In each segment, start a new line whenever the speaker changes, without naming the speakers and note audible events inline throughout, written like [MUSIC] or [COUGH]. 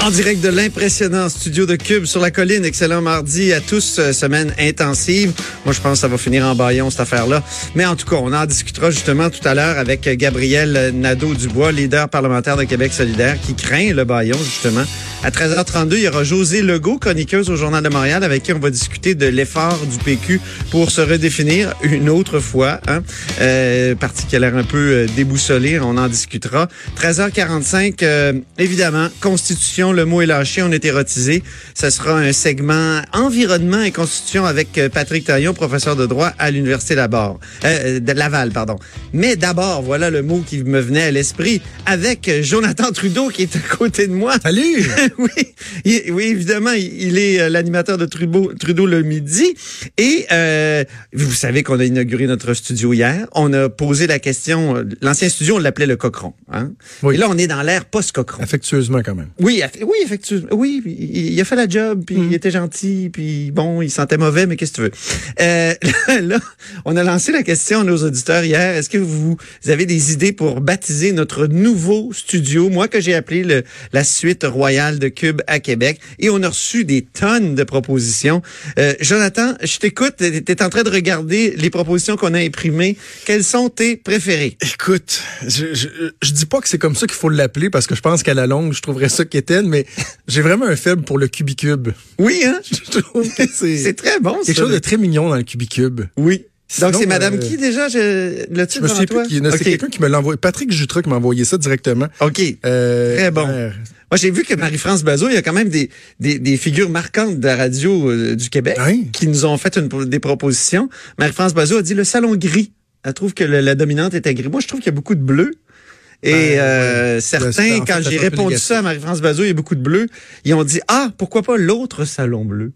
En direct de l'impressionnant studio de Cube sur la colline. Excellent mardi à tous. euh, Semaine intensive. Moi, je pense que ça va finir en baillon, cette affaire-là. Mais en tout cas, on en discutera justement tout à l'heure avec Gabriel Nadeau-Dubois, leader parlementaire de Québec solidaire, qui craint le baillon, justement. À 13h32, il y aura José Legault, chroniqueuse au Journal de Montréal, avec qui on va discuter de l'effort du PQ pour se redéfinir une autre fois. Hein? Euh, parti qui a l'air un peu euh, déboussolé, on en discutera. 13h45, euh, évidemment, Constitution, le mot est lâché, on est érotisé. Ce sera un segment environnement et constitution avec euh, Patrick Taillon, professeur de droit à l'Université Laval. Euh, de Laval, pardon. Mais d'abord, voilà le mot qui me venait à l'esprit, avec euh, Jonathan Trudeau qui est à côté de moi.
Salut! [LAUGHS]
oui, il- oui, évidemment, il est l'animateur de Trudeau, Trudeau le midi. Et euh, vous savez qu'on a inauguré notre studio hier. On a posé la question. L'ancien studio, on l'appelait le Cochron. Hein?
Oui.
Et là, on est dans l'ère post-Cochron.
Affectueusement quand même.
Oui, oui, effectivement. Oui, il, il a fait la job, puis il était gentil, puis bon, il sentait mauvais, mais qu'est-ce que tu veux? Euh, [LAUGHS] là, on a lancé la question à nos auditeurs hier. Est-ce que vous, vous avez des idées pour baptiser notre nouveau studio, moi que j'ai appelé le, la suite royale de Cube à Québec, et on a reçu des tonnes de propositions. Euh, Jonathan, je t'écoute. Tu es en train de regarder les propositions qu'on a imprimées. Quelles sont tes préférées?
Écoute, je, je, je dis pas que c'est comme ça qu'il faut l'appeler parce que je pense qu'à la longue, je trouverais ça quétaine, mais j'ai vraiment un faible pour le cubicube.
Oui, hein? [LAUGHS]
Je trouve que c'est
C'est très bon,
quelque
ça.
chose de très mignon dans le cubicube.
Oui.
Sinon,
Donc, c'est Madame
euh,
qui déjà? Je, le
Je me souviens plus qui. C'est quelqu'un qui me l'a envoyé. Patrick Jutras qui m'a envoyé ça directement.
OK.
Euh,
Très bon. Moi, j'ai vu que Marie-France Bazot, il y a quand même des, des, des figures marquantes de la radio euh, du Québec qui nous ont fait une, des propositions. Marie-France Bazot a dit le salon gris. Elle trouve que le- la dominante était gris. Moi, je trouve qu'il y a beaucoup de bleu. Et
Ben,
euh,
ouais.
certains, quand j'ai répondu
négatif.
ça à Marie-France Bazot, il y a beaucoup de bleu. Ils ont dit, ah, pourquoi pas l'autre salon bleu?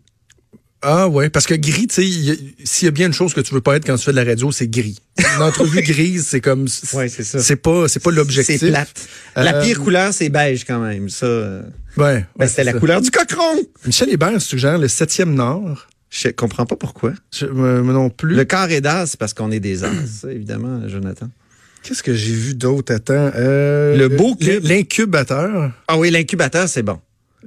Ah ouais, parce que gris, tu sais, s'il y a bien une chose que tu veux pas être quand tu fais de la radio, c'est gris. Une entrevue grise, c'est comme [LAUGHS]
Ouais, c'est ça.
c'est pas c'est pas l'objectif.
C'est plate. La
Euh,
pire couleur, c'est beige quand même. Ça,
Ouais.
ben,
ouais, c'est
la
ça.
couleur du cochon.
Michel Hébert suggère le septième Nord.
Je comprends pas pourquoi.
Je, euh, non plus.
Le carré d'as, c'est parce qu'on est des as, évidemment, Jonathan.
Qu'est-ce que j'ai vu d'autre? Attends. Euh,
Le beau cube.
L'incubateur.
Ah oui, l'incubateur, c'est bon.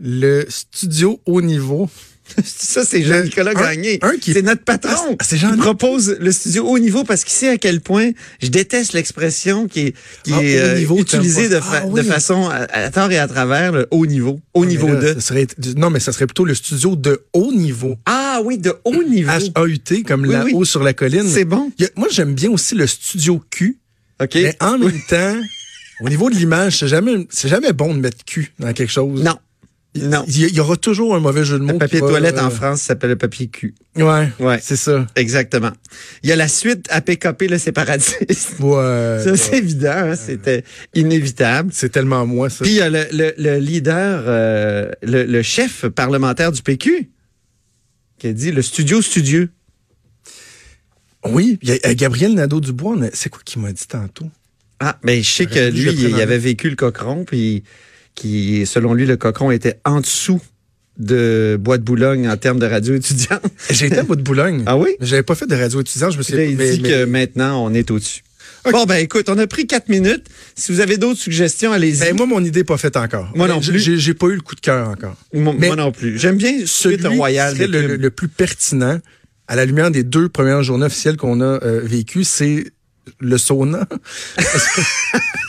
Le studio haut niveau. [LAUGHS]
Ça, c'est Jean-Nicolas Gagné.
un qui-
C'est notre patron.
Ah, c'est
qui
Jean-
propose le studio haut niveau parce qu'il sait à quel point je déteste l'expression qui est, qui
Ah,
est
haut
euh,
niveau,
utilisée de, fa-
Ah,
de façon à, à tort et à travers, le haut niveau. Haut niveau
Mais là,
de.
ça serait, non, mais ça serait plutôt le studio de haut niveau.
Ah oui, de haut niveau.
H-A-U-T, comme
Oui,
là-haut
oui.
sur la colline.
C'est bon.
A- moi, j'aime bien aussi le studio Q.
OK.
Mais en [LAUGHS] même temps, au niveau de l'image, c'est jamais, c'est jamais bon de mettre Q dans quelque chose.
Non. Non.
Il y, aura toujours un mauvais jeu de mots.
Le papier
va,
toilette
euh,
en France s'appelle le papier cul.
Ouais.
Ouais.
C'est ça.
Exactement. Il y a la suite à PKP, le séparatiste.
Ouais. [LAUGHS]
Ça, c'est évident, hein, c'était inévitable.
C'est tellement moi, ça.
Puis il y a le, le, le leader, euh, le, le chef parlementaire du PQ, qui a dit le studio studieux.
Oui, il y a, euh, Gabriel Nadeau-Dubois, c'est quoi qu'il m'a dit tantôt?
Ah, mais je sais que lui,
je
il avait vécu le cochon, puis qui, selon lui, le cochon était en dessous de Bois de Boulogne en termes de radio étudiante. [LAUGHS]
J'ai été à Bout de Boulogne.
Ah oui?
Mais J'avais pas fait de radio étudiant, je me suis
là, il
mais-
dit
mais-
que maintenant, on est au-dessus. Bon, ben écoute, on a pris quatre minutes. Si vous avez d'autres suggestions, allez-y.
Ben, moi, mon idée n'est pas faite encore.
Moi non plus.
J'ai pas eu le coup de cœur encore.
moi,
mais
moi non plus. J'aime bien
Celui
Royal.
serait le plus pertinent, à la lumière des deux premières journées officielles qu'on a euh, vécues, c'est le sauna. [LAUGHS]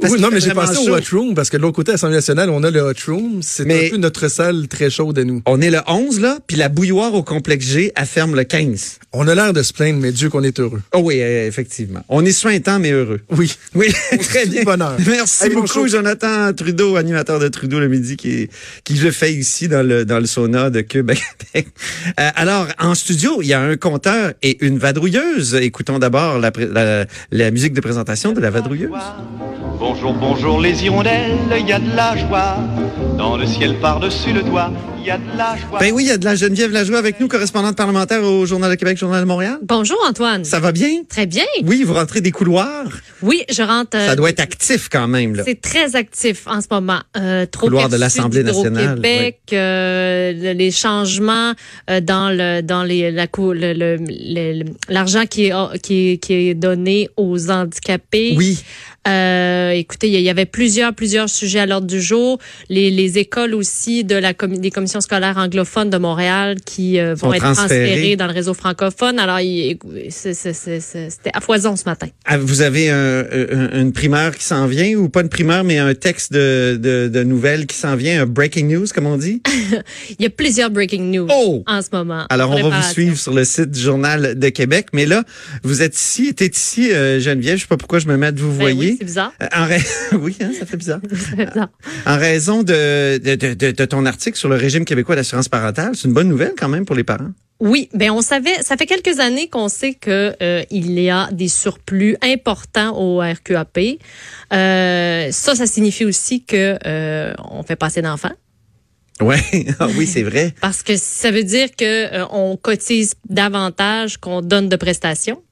Parce
Oui, non, mais j'ai pensé
chaud.
au Hot Room parce que de l'autre côté, à l'Assemblée nationale, on a le Hot Room. C'est
Mais-
un peu notre salle très chaude à nous.
On est le 11, là, puis la bouilloire au complexe G, elle ferme le 15.
On a l'air de se plaindre, mais Dieu qu'on est heureux.
Oh oui, euh, effectivement. On est suintant, mais heureux.
Oui.
Oui, [LAUGHS] très bien.
bonheur.
Merci
Hey,
beaucoup. Jonathan Trudeau, animateur de Trudeau le midi, qui, qui le fait ici dans le, dans le sauna de Cube. [LAUGHS] Euh, alors, en studio, il y a un compteur et une vadrouilleuse. Écoutons d'abord la, la, la musique de présentation de la vadrouilleuse.
Bonjour, bonjour les hirondelles, il y a de la joie. Dans le ciel par-dessus le toit, il y a de la joie.
Ben oui, il y a de la Geneviève Lajoie avec nous, correspondante parlementaire au Journal de Québec, Journal de Montréal.
Bonjour Antoine.
Ça va bien?
Très bien.
Oui, vous rentrez des couloirs.
Oui, je rentre. euh,
Ça doit être actif quand même, là.
C'est très actif en ce moment. Euh, trop
Couloir de l'Assemblée nationale,
Québec, les changements euh, dans le dans les la cou- le- le- le- l'argent qui est qui est qui est donné aux handicapés.
Oui.
Euh, écoutez, il y- avait plusieurs plusieurs sujets à l'ordre du jour. Les, les écoles aussi de la commi- des commissions scolaires anglophones de Montréal qui euh, vont être
transférées.
transférées dans le réseau francophone. Alors, c'était à foison ce matin.
Ah, Vous avez un- un- une primeur qui s'en vient, ou pas une primeur, mais un texte de, de, de nouvelles qui s'en vient, un breaking news, comme on dit? [LAUGHS]
Il y a plusieurs breaking news
Oh!
en ce moment.
Alors, on va vous suivre sur le site du Journal de Québec. Mais là, vous êtes ici, t'es ici, euh, Geneviève. Je sais pas pourquoi je me mets de vous
Ben
voyez.
oui, c'est bizarre.
Euh, En ra- [LAUGHS] oui, hein, ça fait bizarre. [LAUGHS]
Bizarre.
En raison de, de, de, de- de ton article sur le régime québécois d'assurance parentale, c'est une bonne nouvelle quand même pour les parents.
Oui, ben on savait, ça fait quelques années qu'on sait que euh, il y a des surplus importants au RQAP. Euh, ça, ça signifie aussi que euh, on fait pas assez d'enfants.
Ouais, [LAUGHS] ah oui, c'est vrai.
Parce que ça veut dire que euh, on cotise davantage qu'on donne de prestations.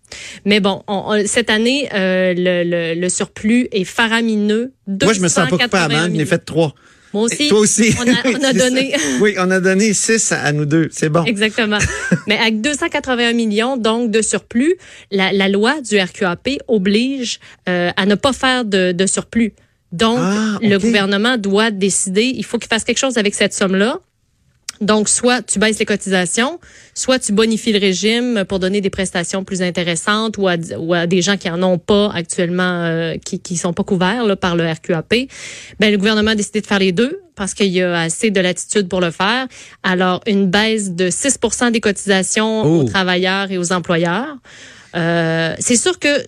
Mais bon, on- on- cette année, euh, le, le, le surplus est faramineux.
Moi, je me sens pas coupable, hein.
281
Je n'ai
millions.
fait trois.
Moi aussi.
Toi aussi.
On a, on a [LAUGHS] donné.
Oui, on a donné six à, à nous deux. C'est bon.
Exactement. [LAUGHS] Mais avec 281 millions donc de surplus, la, la loi du RQAP oblige euh, à ne pas faire de, de surplus. Donc,
Ah,
le gouvernement doit décider, il faut qu'il fasse quelque chose avec cette somme-là. Donc, soit tu baisses les cotisations, soit tu bonifies le régime pour donner des prestations plus intéressantes ou à, ou à des gens qui en ont pas actuellement, euh, qui qui sont pas couverts là, par le RQAP. Ben, le gouvernement a décidé de faire les deux parce qu'il y a assez de latitude pour le faire. Alors, une baisse de 6% des cotisations
Oh.
aux travailleurs et aux employeurs. Euh, c'est sûr que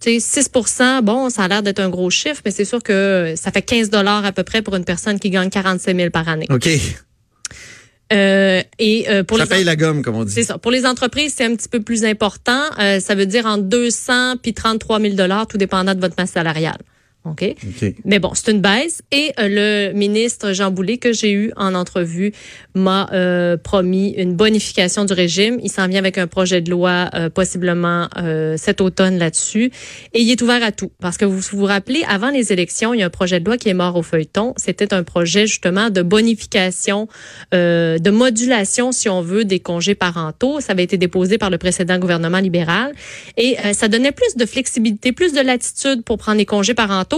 tu sais, 6% bon, ça a l'air d'être un gros chiffre, mais c'est sûr que ça fait 15 dollars à peu près pour une personne qui gagne 47 000 par année.
OK.
Euh, et euh, pour
ça
les
paye la gomme, comme on dit.
c'est ça. Pour les entreprises, c'est un petit peu plus important. Euh, ça veut dire entre 200 puis 33 000 dollars, tout dépendant de votre masse salariale. OK?
OK.
Mais bon, c'est une baisse. Et euh, le ministre Jean Boulet, que j'ai eu en entrevue, m'a euh, promis une bonification du régime. Il s'en vient avec un projet de loi euh, possiblement euh, cet automne là-dessus. Et il est ouvert à tout. Parce que vous vous rappelez, avant les élections, il y a un projet de loi qui est mort au feuilleton. C'était un projet justement de bonification, euh, de modulation, si on veut, des congés parentaux. Ça avait été déposé par le précédent gouvernement libéral. Et euh, ça donnait plus de flexibilité, plus de latitude pour prendre les congés parentaux.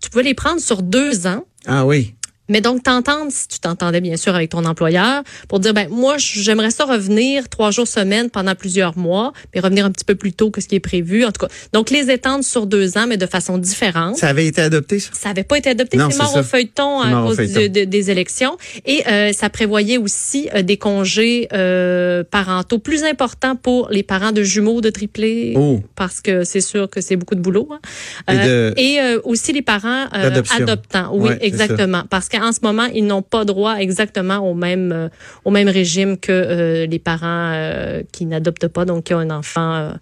Tu pouvais les prendre sur deux ans.
Ah oui.
Mais donc, t'entendre, si tu t'entendais bien sûr avec ton employeur, pour dire, ben moi, j'aimerais ça revenir trois jours semaine pendant plusieurs mois, mais revenir un petit peu plus tôt que ce qui est prévu. En tout cas, donc les étendre sur deux ans, mais de façon différente.
Ça avait été adopté, ça?
Ça n'avait pas été adopté. C'est mort
ça.
au feuilleton à cause
feuilleton.
de- de- des élections. Et euh, ça prévoyait aussi euh, des congés euh, parentaux plus importants pour les parents de jumeaux, de triplés,
Oh.
parce que c'est sûr que c'est beaucoup de boulot. hein.
Et de-
et aussi les parents adoptants. Oui,
Ouais,
exactement. Parce qu'en ce moment, ils n'ont pas droit exactement au même euh, régime que euh, les parents euh, qui n'adoptent pas, donc qui ont un enfant.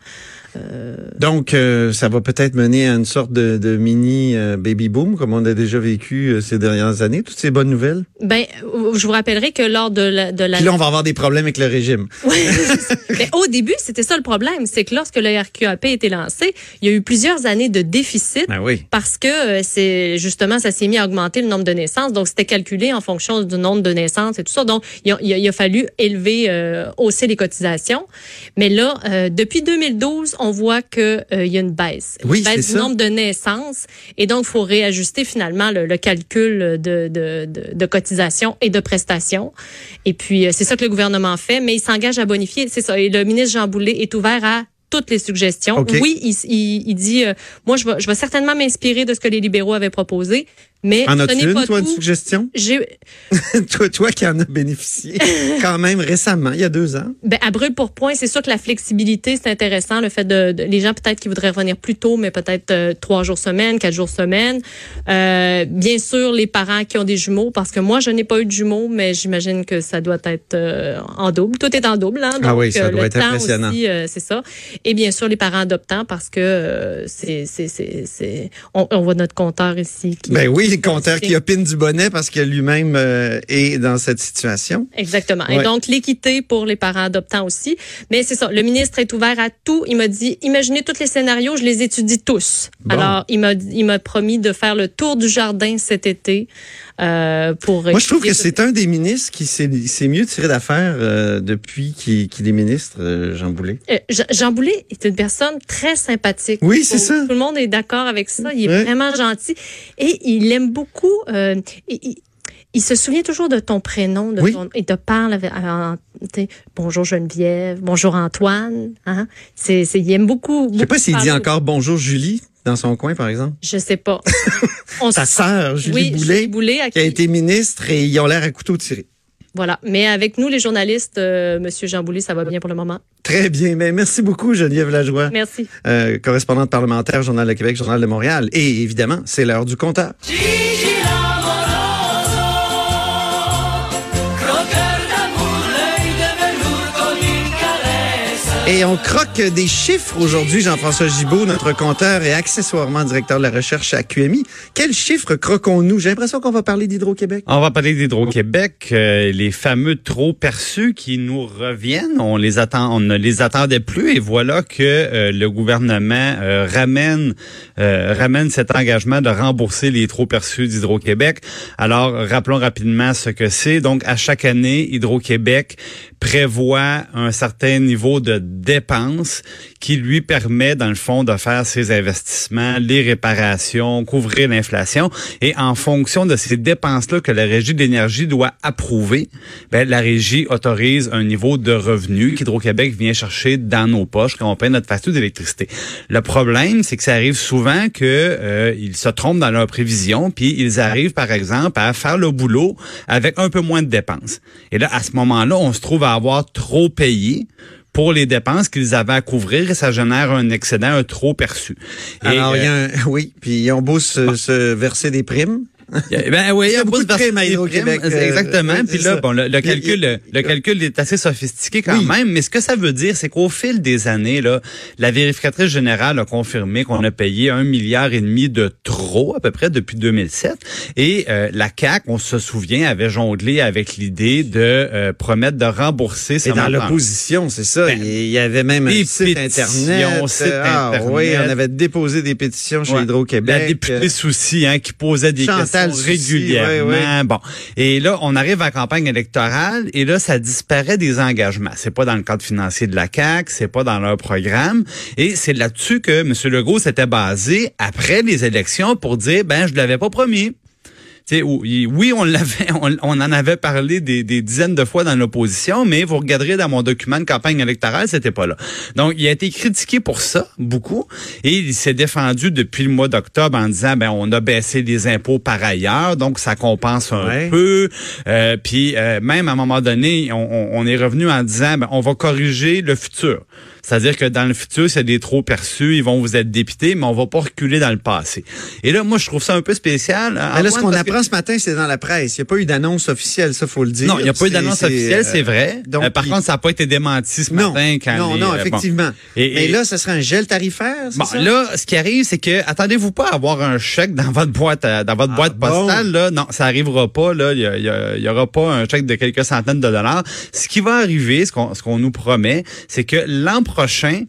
Euh,
Donc, euh, ça va peut-être mener à une sorte de, de mini euh, baby boom, comme on a déjà vécu euh, ces dernières années. Toutes ces bonnes nouvelles?
ben, je vous rappellerai que lors de la, de la
Puis là, on va avoir des problèmes avec le régime. [LAUGHS]
Oui. Mais au début, c'était ça le problème, c'est que lorsque le RQAP a été lancé, il y a eu plusieurs années de déficit.
Ah oui.
Parce que c'est justement ça s'est mis à augmenter le nombre de naissances, donc c'était calculé en fonction du nombre de naissances et tout ça. Donc il a, il a- il a fallu élever, hausser les cotisations. Mais là, euh, depuis 2012, on voit que euh, il y a une baisse,
Oui,
une baisse du
ça.
nombre de naissances, et donc faut réajuster finalement le, le calcul de, de, de, de cotisation et de prestations. Et puis euh, c'est ça que le gouvernement fait, mais il s'engage à bonifier. C'est ça. Et le ministre Jean Boulet est ouvert à toutes les suggestions. Oui, il, il, il dit, euh, moi, je vais, je vais certainement m'inspirer de ce que les libéraux avaient proposé, mais
En as-tu une,
pas
toi, une suggestion? [LAUGHS] Toi, toi qui en as bénéficié [LAUGHS] quand même récemment, il y a deux ans.
ben, à brûle pour point, c'est sûr que la flexibilité, c'est intéressant. Le fait de, de- les gens peut-être qui voudraient revenir plus tôt, mais peut-être euh, trois jours semaine, quatre jours semaine. Euh, bien sûr, les parents qui ont des jumeaux, parce que moi, je n'ai pas eu de jumeaux, mais j'imagine que ça doit être euh, en double. Tout est en double, hein.
Ah oui, ça doit être impressionnant.
c'est ça. Et bien sûr, les parents adoptants, parce que c'est, c'est, c'est, c'est, on, on voit notre compteur ici. Qui,
Ben oui, le compteur qui opine du bonnet parce que lui-même euh, est dans cette situation.
Exactement.
Ouais.
Et donc, l'équité pour les parents adoptants aussi. Mais c'est ça, le ministre est ouvert à tout. Il m'a dit, imaginez tous les scénarios, je les étudie tous.
Bon.
Alors, il m'a promis de faire le tour du jardin cet été euh, pour...
Moi, je trouve que c'est un des ministres qui s'est mieux tiré d'affaire euh, depuis qu'il est ministre, euh, Jean Boulet.
Jean- Boulet est une personne très sympathique.
Oui, c'est ça.
Tout le monde est d'accord avec ça. Il est
Ouais.
vraiment gentil. Et il aime beaucoup... il, se souvient toujours de ton prénom, de
Oui.
ton, il te parle avec, bonjour Geneviève, bonjour Antoine. Hein? C'est, il aime beaucoup.
Je sais pas s'il dit encore bonjour Julie dans son coin, par exemple?
Je sais pas. [LAUGHS] On
Sa sœur, Julie
oui, Julie à
qui a été ministre et ils ont l'air à couteau tiré.
Voilà. Mais avec nous, les journalistes, euh, Monsieur Jean Boulet, ça va bien pour le moment.
Très bien. Mais merci beaucoup, Geneviève Lajoie,
Merci.
euh, correspondante parlementaire, Journal de Québec, Journal de Montréal. Et évidemment, c'est l'heure du compteur. Et on croque des chiffres aujourd'hui, Jean-François Gibault, notre compteur et accessoirement directeur de la recherche à QMI. Quels chiffres croquons-nous? J'ai l'impression qu'on va parler d'Hydro-Québec.
On va parler d'Hydro-Québec, euh, les fameux trop perçus qui nous reviennent. On les attend, on ne les attendait plus et voilà que euh, le gouvernement euh, ramène ramène cet engagement de rembourser les trop perçus d'Hydro-Québec. Alors rappelons rapidement ce que c'est. Donc à chaque année, Hydro-Québec prévoit un certain niveau de dépenses qui lui permet, dans le fond, de faire ses investissements, les réparations, couvrir l'inflation. Et en fonction de ces dépenses-là que la Régie de l'énergie doit approuver, ben, la Régie autorise un niveau de revenu qu'Hydro-Québec vient chercher dans nos poches quand on paie notre facture d'électricité. Le problème, c'est que ça arrive souvent que euh, se trompent dans leurs prévisions, puis ils arrivent, par exemple, à faire le boulot avec un peu moins de dépenses. Et là, à ce moment-là, on se trouve à avoir trop payé pour les dépenses qu'ils avaient à couvrir et ça génère un excédent, un trop perçu. Et,
Alors, y
euh,
a un, [LAUGHS] oui, puis ils ont beau se, se verser des primes.
Ben oui,
Il y a beaucoup de à Hydro-Québec, euh,
Exactement.
oui,
Puis là, bon, le, calcul,
il
le, calcul est assez sophistiqué quand
Oui.
même. Mais ce que ça veut dire, c'est qu'au fil des années, là, la vérificatrice générale a confirmé qu'on a payé un milliard et demi de trop à peu près depuis 2007. Et euh, la CAC, on se souvient, avait jonglé avec l'idée de euh, promettre de rembourser
Et dans l'opposition, c'est ça.
Ben,
il y avait même un site internet.
site
ah,
Internet.
oui, on avait déposé des pétitions chez
Ouais.
Hydro-Québec.
La députée hein, qui posait des
Chantal
régulièrement. Bon. Et là, on arrive à campagne électorale et là, ça disparaît des engagements. C'est pas dans le cadre financier de la CAQ, c'est pas dans leur programme. Et c'est là-dessus que M. Legault s'était basé après les élections pour dire, ben, je l'avais pas promis. Oui, on l'avait, [LAUGHS] on, on en avait parlé des, des dizaines de fois dans l'opposition, mais vous regarderez dans mon document de campagne électorale, c'était pas là. Donc, il a été critiqué pour ça, beaucoup, et il s'est défendu depuis le mois d'octobre en disant, ben, on a baissé les impôts par ailleurs, donc ça compense un
Ouais.
peu. Euh, puis euh, même à un moment donné, on, on- est revenu en disant, ben, on va corriger le futur. C'est-à-dire que dans le futur, c'est des trop perçus, ils vont vous être dépités, mais on va pas reculer dans le passé. Et là, moi, je trouve ça un peu spécial. hein,
Mais là, ce
Antoine,
qu'on
parce que-
apprend ce matin, c'est dans la presse. Il n'y a pas eu d'annonce officielle, ça, faut le dire.
non, il n'y a pas eu d'annonce officielle,
euh,
c'est vrai.
donc,
Euh, par
il-
contre, ça n'a pas été démenti ce
non,
matin quand
non,
les,
non,
euh, bon.
effectivement.
Et-
Mais là, ce serait un gel tarifaire,
Bon,
ça?
là, ce qui arrive, c'est que attendez-vous pas à avoir un chèque dans votre boîte, dans votre
Ah,
boîte
bon?
postale. Là, non, ça arrivera pas. Là, il y, a- il y a- il y aura pas un chèque de quelques centaines de dollars. Ce qui va arriver, ce qu'on ce qu'on nous promet, c'est que l'an prochain,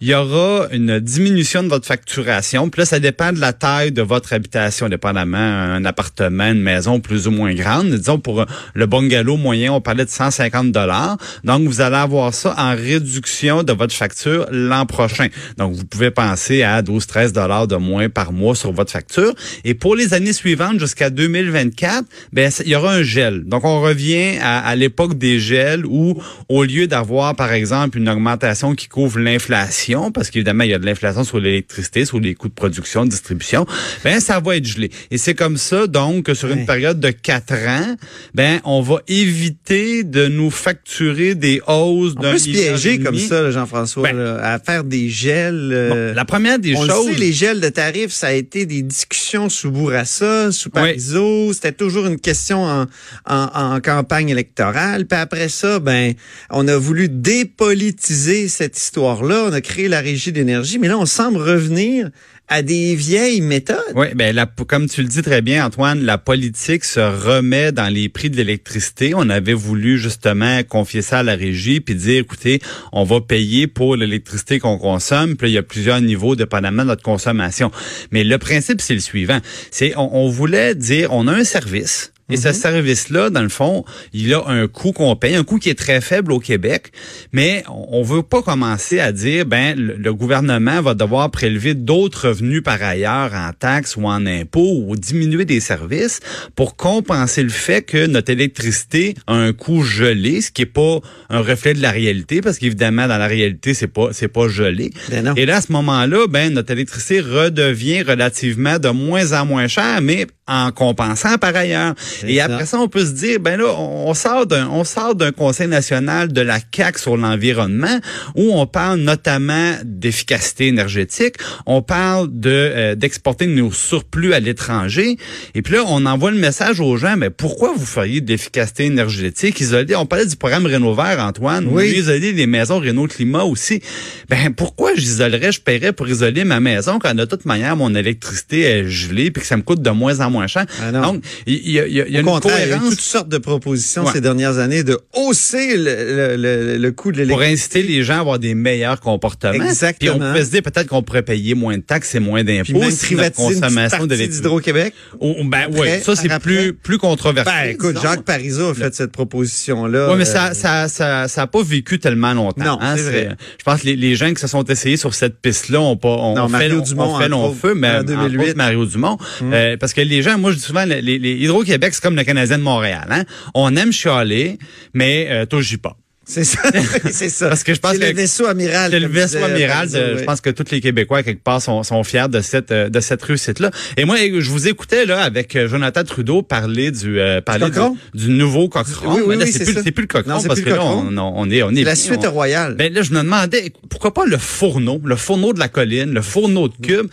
il y aura une diminution de votre facturation. Puis là, ça dépend de la taille de votre habitation, dépendamment un appartement, une maison plus ou moins grande. Disons, pour euh, le bungalow moyen, on parlait de 150 dollars. Donc, vous allez avoir ça en réduction de votre facture l'an prochain. Donc, vous pouvez penser à 12-13 dollars de moins par mois sur votre facture. Et pour les années suivantes, jusqu'à 2024, ben, il y aura un gel. Donc, on revient à, à l'époque des gels où, au lieu d'avoir, par exemple, une augmentation qui couvre l'inflation, parce qu'évidemment, il y a de l'inflation sur l'électricité, sur les coûts de production, de distribution, ben, ça va être gelé. Et c'est comme ça, donc, que sur une période de quatre ans, ben, on va éviter de nous facturer des hausses d'un
peut se piéger comme ça, Jean-François,
Ben,
à faire des gels. euh,
Bon, la première des
on
choses.
le sait, les gels de tarifs, ça a été des discussions sous Bourassa, sous Parizeau. C'était toujours une question en, en, en campagne électorale. Puis après ça, ben, on a voulu dépolitiser cette histoire-là. On a créé la régie d'énergie. Mais là, on semble revenir à des vieilles méthodes.
Oui, ben la, comme tu le dis très bien, Antoine, la politique se remet dans les prix de l'électricité. On avait voulu justement confier ça à la régie puis dire, écoutez, on va payer pour l'électricité qu'on consomme. Puis il y a plusieurs niveaux dépendamment de notre consommation. Mais le principe, c'est le suivant. C'est, on, on voulait dire, on a un service. Et ce service-là, dans le fond, il a un coût qu'on paye, un coût qui est très faible au Québec, mais on veut pas commencer à dire, ben, le, le gouvernement va devoir prélever d'autres revenus par ailleurs en taxes ou en impôts ou diminuer des services pour compenser le fait que notre électricité a un coût gelé, ce qui est pas un reflet de la réalité, parce qu'évidemment, dans la réalité, c'est pas, c'est pas gelé.
Ben.
Et là, à ce moment-là, ben, notre électricité redevient relativement de moins en moins chère, mais en compensant par ailleurs. Et
ça.
après ça, on peut se dire, ben là, on sort d'un, on sort d'un Conseil national de la CAC sur l'environnement où on parle notamment d'efficacité énergétique, on parle de euh, d'exporter nos surplus à l'étranger. Et puis là, on envoie le message aux gens, mais pourquoi vous feriez de l'efficacité énergétique isolée? On parlait du programme Rénov Vert, Antoine.
Oui.
isoler les maisons Renault Climat aussi. Ben pourquoi j'isolerais, je paierais pour isoler ma maison quand de toute manière mon électricité est gelée puis que ça me coûte de moins en moins cher?
Ah.
Donc, il y, a- y a, y a
Au
une
contraire, il y a eu
cohérence
toutes sortes de propositions
Ouais.
ces dernières années de hausser le, le, le, le coût de
pour
l'électricité.
inciter les gens à avoir des meilleurs comportements.
Exactement.
Puis on pouvait se dire peut-être qu'on pourrait payer moins de taxes et moins d'impôts
même
si notre
une
consommation
partie
d'électricité.
d'Hydro-Québec.
Oh, ben oui, ça c'est plus plus controversé.
Ben, écoute,
disons.
Jacques Parizeau a fait cette proposition-là.
Oui, mais
euh,
ça, ça, ça, ça a pas vécu tellement longtemps.
Non,
hein.
c'est vrai.
Je pense que les, les gens qui se sont essayés sur cette piste-là ont pas, on,
Non,
on fait,
Mario
on,
Dumont,
on fait long feu, mais
en
entre
2008.
autres, Mario Dumont, Euh, parce que les gens, moi je dis souvent, les, les Hydro-Québec c'est comme le Canadien de Montréal. Hein? On aime chialer, mais euh, touche pas.
C'est ça. [LAUGHS] c'est ça.
Parce que je pense que
le vaisseau amiral.
C'est le vaisseau amiral.
Parizeau,
de-
oui.
Je pense que tous les Québécois quelque part sont, sont fiers de cette euh, de cette réussite-là. Et moi, je vous écoutais là avec euh, Jonathan Trudeau parler du euh, parler du, du nouveau Cochon.
Oui, oui,
là,
oui,
c'est plus le Cochon
Non,
parce que là on, on, on est on est
La
bien,
suite
on-
royale.
Ben là, je me demandais pourquoi pas le fourneau, le fourneau de la colline, le fourneau de Cube?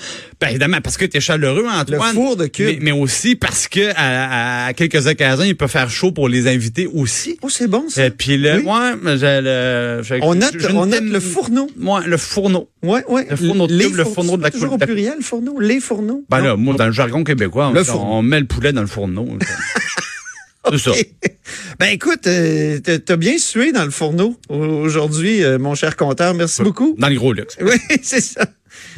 Ben évidemment parce que tu es chaleureux, Antoine.
Le four de Cube.
Mais, mais aussi parce que à, à quelques occasions, il peut faire chaud pour les invités aussi.
Oh, c'est bon, ça.
Et puis là,
Oui.
ouais, j'ai le-
On note,
je
on note le fourneau.
Ouais, le fourneau.
Ouais, ouais.
Le fourneau de
Les
Cube, le
four-
fourneau de la
toujours au pluriel, fourneau. Les fourneaux.
Ben
Non.
là, moi, dans le jargon québécois, on,
Le
on-
fourneau.
on met le poulet dans le fourneau. [LAUGHS] C'est ça.
Ben écoute, euh, t'as- bien sué dans le fourneau au- aujourd'hui, euh, mon cher compteur. Merci beaucoup.
Dans le gros luxe.
Oui, [LAUGHS] c'est ça.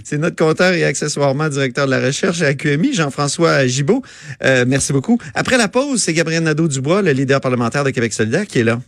C'est notre compteur et accessoirement directeur de la recherche à QMI, Jean-François Gibault. Euh, merci beaucoup. Après la pause, c'est Gabriel Nadeau-Dubois, le leader parlementaire de Québec solidaire, qui est là.